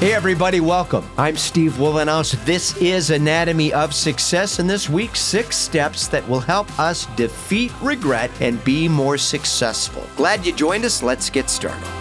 Hey, everybody, welcome. I'm Steve Wohlenhaus. This is Anatomy of Success, and this week's six steps that will help us defeat regret and be more successful. Glad you joined us. Let's get started.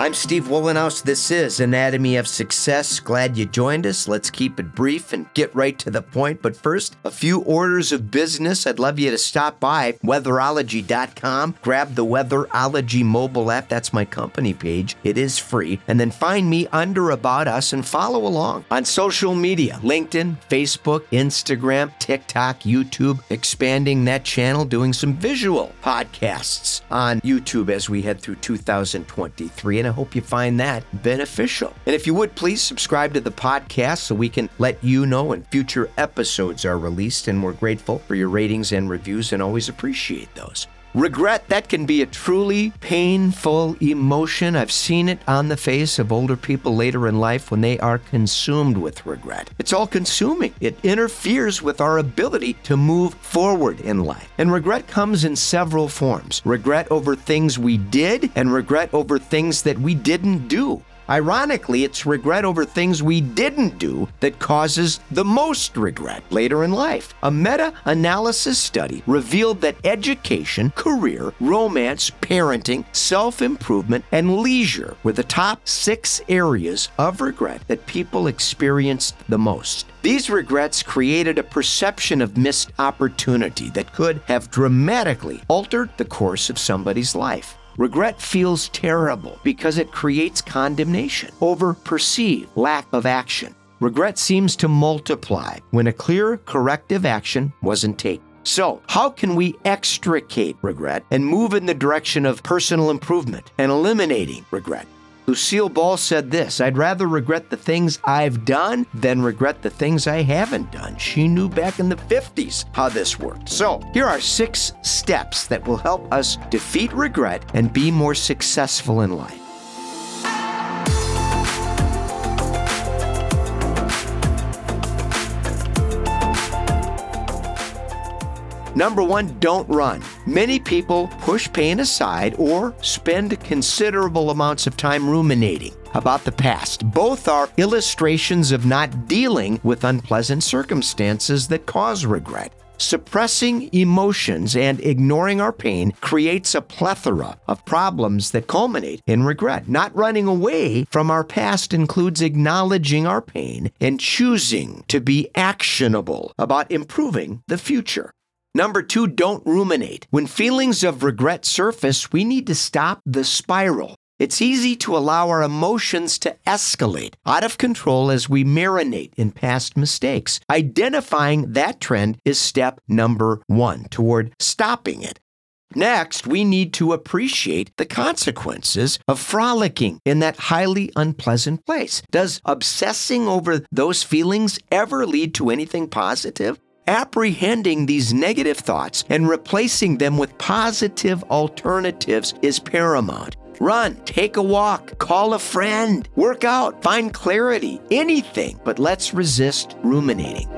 I'm Steve Wohlenhaus. This is Anatomy of Success. Glad you joined us. Let's keep it brief and get right to the point. But first, a few orders of business. I'd love you to stop by weatherology.com, grab the Weatherology mobile app. That's my company page. It is free. And then find me under About Us and follow along on social media LinkedIn, Facebook, Instagram, TikTok, YouTube, expanding that channel, doing some visual podcasts on YouTube as we head through 2023. And I hope you find that beneficial. And if you would, please subscribe to the podcast so we can let you know when future episodes are released. And we're grateful for your ratings and reviews and always appreciate those. Regret, that can be a truly painful emotion. I've seen it on the face of older people later in life when they are consumed with regret. It's all consuming, it interferes with our ability to move forward in life. And regret comes in several forms regret over things we did, and regret over things that we didn't do. Ironically, it's regret over things we didn't do that causes the most regret later in life. A meta analysis study revealed that education, career, romance, parenting, self improvement, and leisure were the top six areas of regret that people experienced the most. These regrets created a perception of missed opportunity that could have dramatically altered the course of somebody's life. Regret feels terrible because it creates condemnation over perceived lack of action. Regret seems to multiply when a clear corrective action wasn't taken. So, how can we extricate regret and move in the direction of personal improvement and eliminating regret? Lucille Ball said this I'd rather regret the things I've done than regret the things I haven't done. She knew back in the 50s how this worked. So, here are six steps that will help us defeat regret and be more successful in life. Number one, don't run. Many people push pain aside or spend considerable amounts of time ruminating about the past. Both are illustrations of not dealing with unpleasant circumstances that cause regret. Suppressing emotions and ignoring our pain creates a plethora of problems that culminate in regret. Not running away from our past includes acknowledging our pain and choosing to be actionable about improving the future. Number two, don't ruminate. When feelings of regret surface, we need to stop the spiral. It's easy to allow our emotions to escalate out of control as we marinate in past mistakes. Identifying that trend is step number one toward stopping it. Next, we need to appreciate the consequences of frolicking in that highly unpleasant place. Does obsessing over those feelings ever lead to anything positive? Apprehending these negative thoughts and replacing them with positive alternatives is paramount. Run, take a walk, call a friend, work out, find clarity, anything, but let's resist ruminating.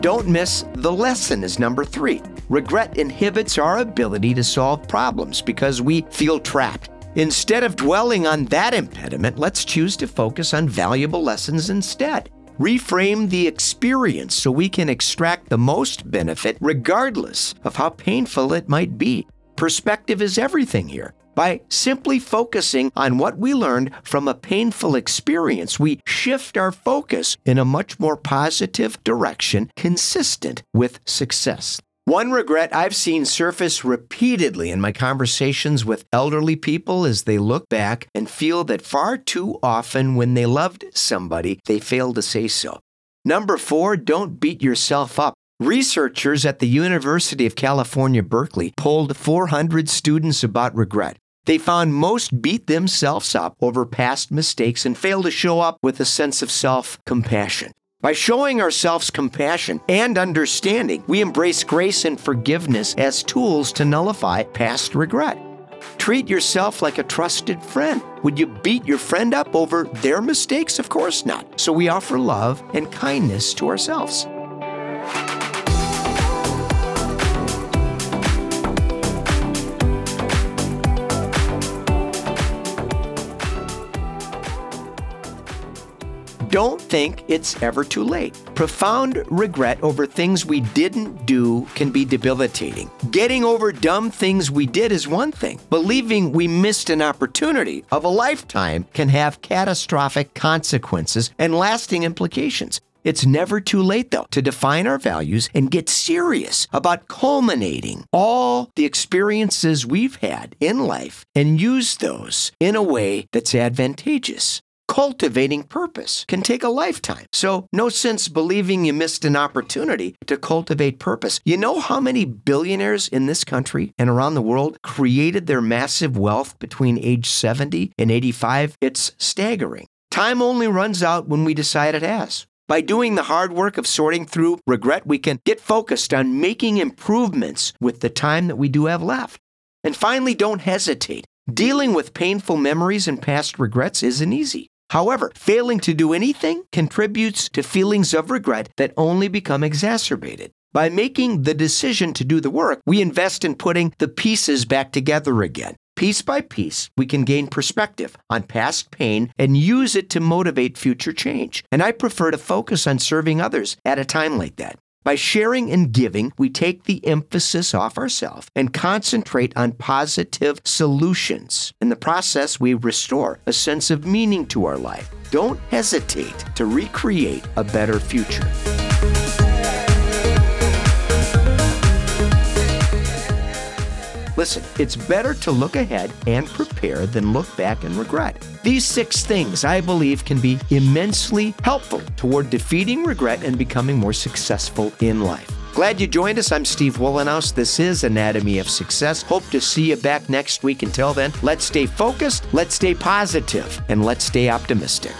Don't miss the lesson, is number three. Regret inhibits our ability to solve problems because we feel trapped. Instead of dwelling on that impediment, let's choose to focus on valuable lessons instead. Reframe the experience so we can extract the most benefit regardless of how painful it might be. Perspective is everything here. By simply focusing on what we learned from a painful experience, we shift our focus in a much more positive direction consistent with success. One regret I've seen surface repeatedly in my conversations with elderly people is they look back and feel that far too often when they loved somebody, they failed to say so. Number four, don't beat yourself up. Researchers at the University of California, Berkeley polled 400 students about regret. They found most beat themselves up over past mistakes and fail to show up with a sense of self compassion. By showing ourselves compassion and understanding, we embrace grace and forgiveness as tools to nullify past regret. treat yourself like a trusted friend. Would you beat your friend up over their mistakes? Of course not. So we offer love and kindness to ourselves. Don't think it's ever too late. Profound regret over things we didn't do can be debilitating. Getting over dumb things we did is one thing. Believing we missed an opportunity of a lifetime can have catastrophic consequences and lasting implications. It's never too late, though, to define our values and get serious about culminating all the experiences we've had in life and use those in a way that's advantageous cultivating purpose can take a lifetime. So, no sense believing you missed an opportunity to cultivate purpose. You know how many billionaires in this country and around the world created their massive wealth between age 70 and 85? It's staggering. Time only runs out when we decide it has. By doing the hard work of sorting through regret, we can get focused on making improvements with the time that we do have left. And finally, don't hesitate. Dealing with painful memories and past regrets isn't easy. However, failing to do anything contributes to feelings of regret that only become exacerbated. By making the decision to do the work, we invest in putting the pieces back together again. Piece by piece, we can gain perspective on past pain and use it to motivate future change. And I prefer to focus on serving others at a time like that. By sharing and giving, we take the emphasis off ourselves and concentrate on positive solutions. In the process, we restore a sense of meaning to our life. Don't hesitate to recreate a better future. Listen, it's better to look ahead and prepare than look back and regret. These six things, I believe, can be immensely helpful toward defeating regret and becoming more successful in life. Glad you joined us. I'm Steve Wohlenhaus. This is Anatomy of Success. Hope to see you back next week. Until then, let's stay focused, let's stay positive, and let's stay optimistic.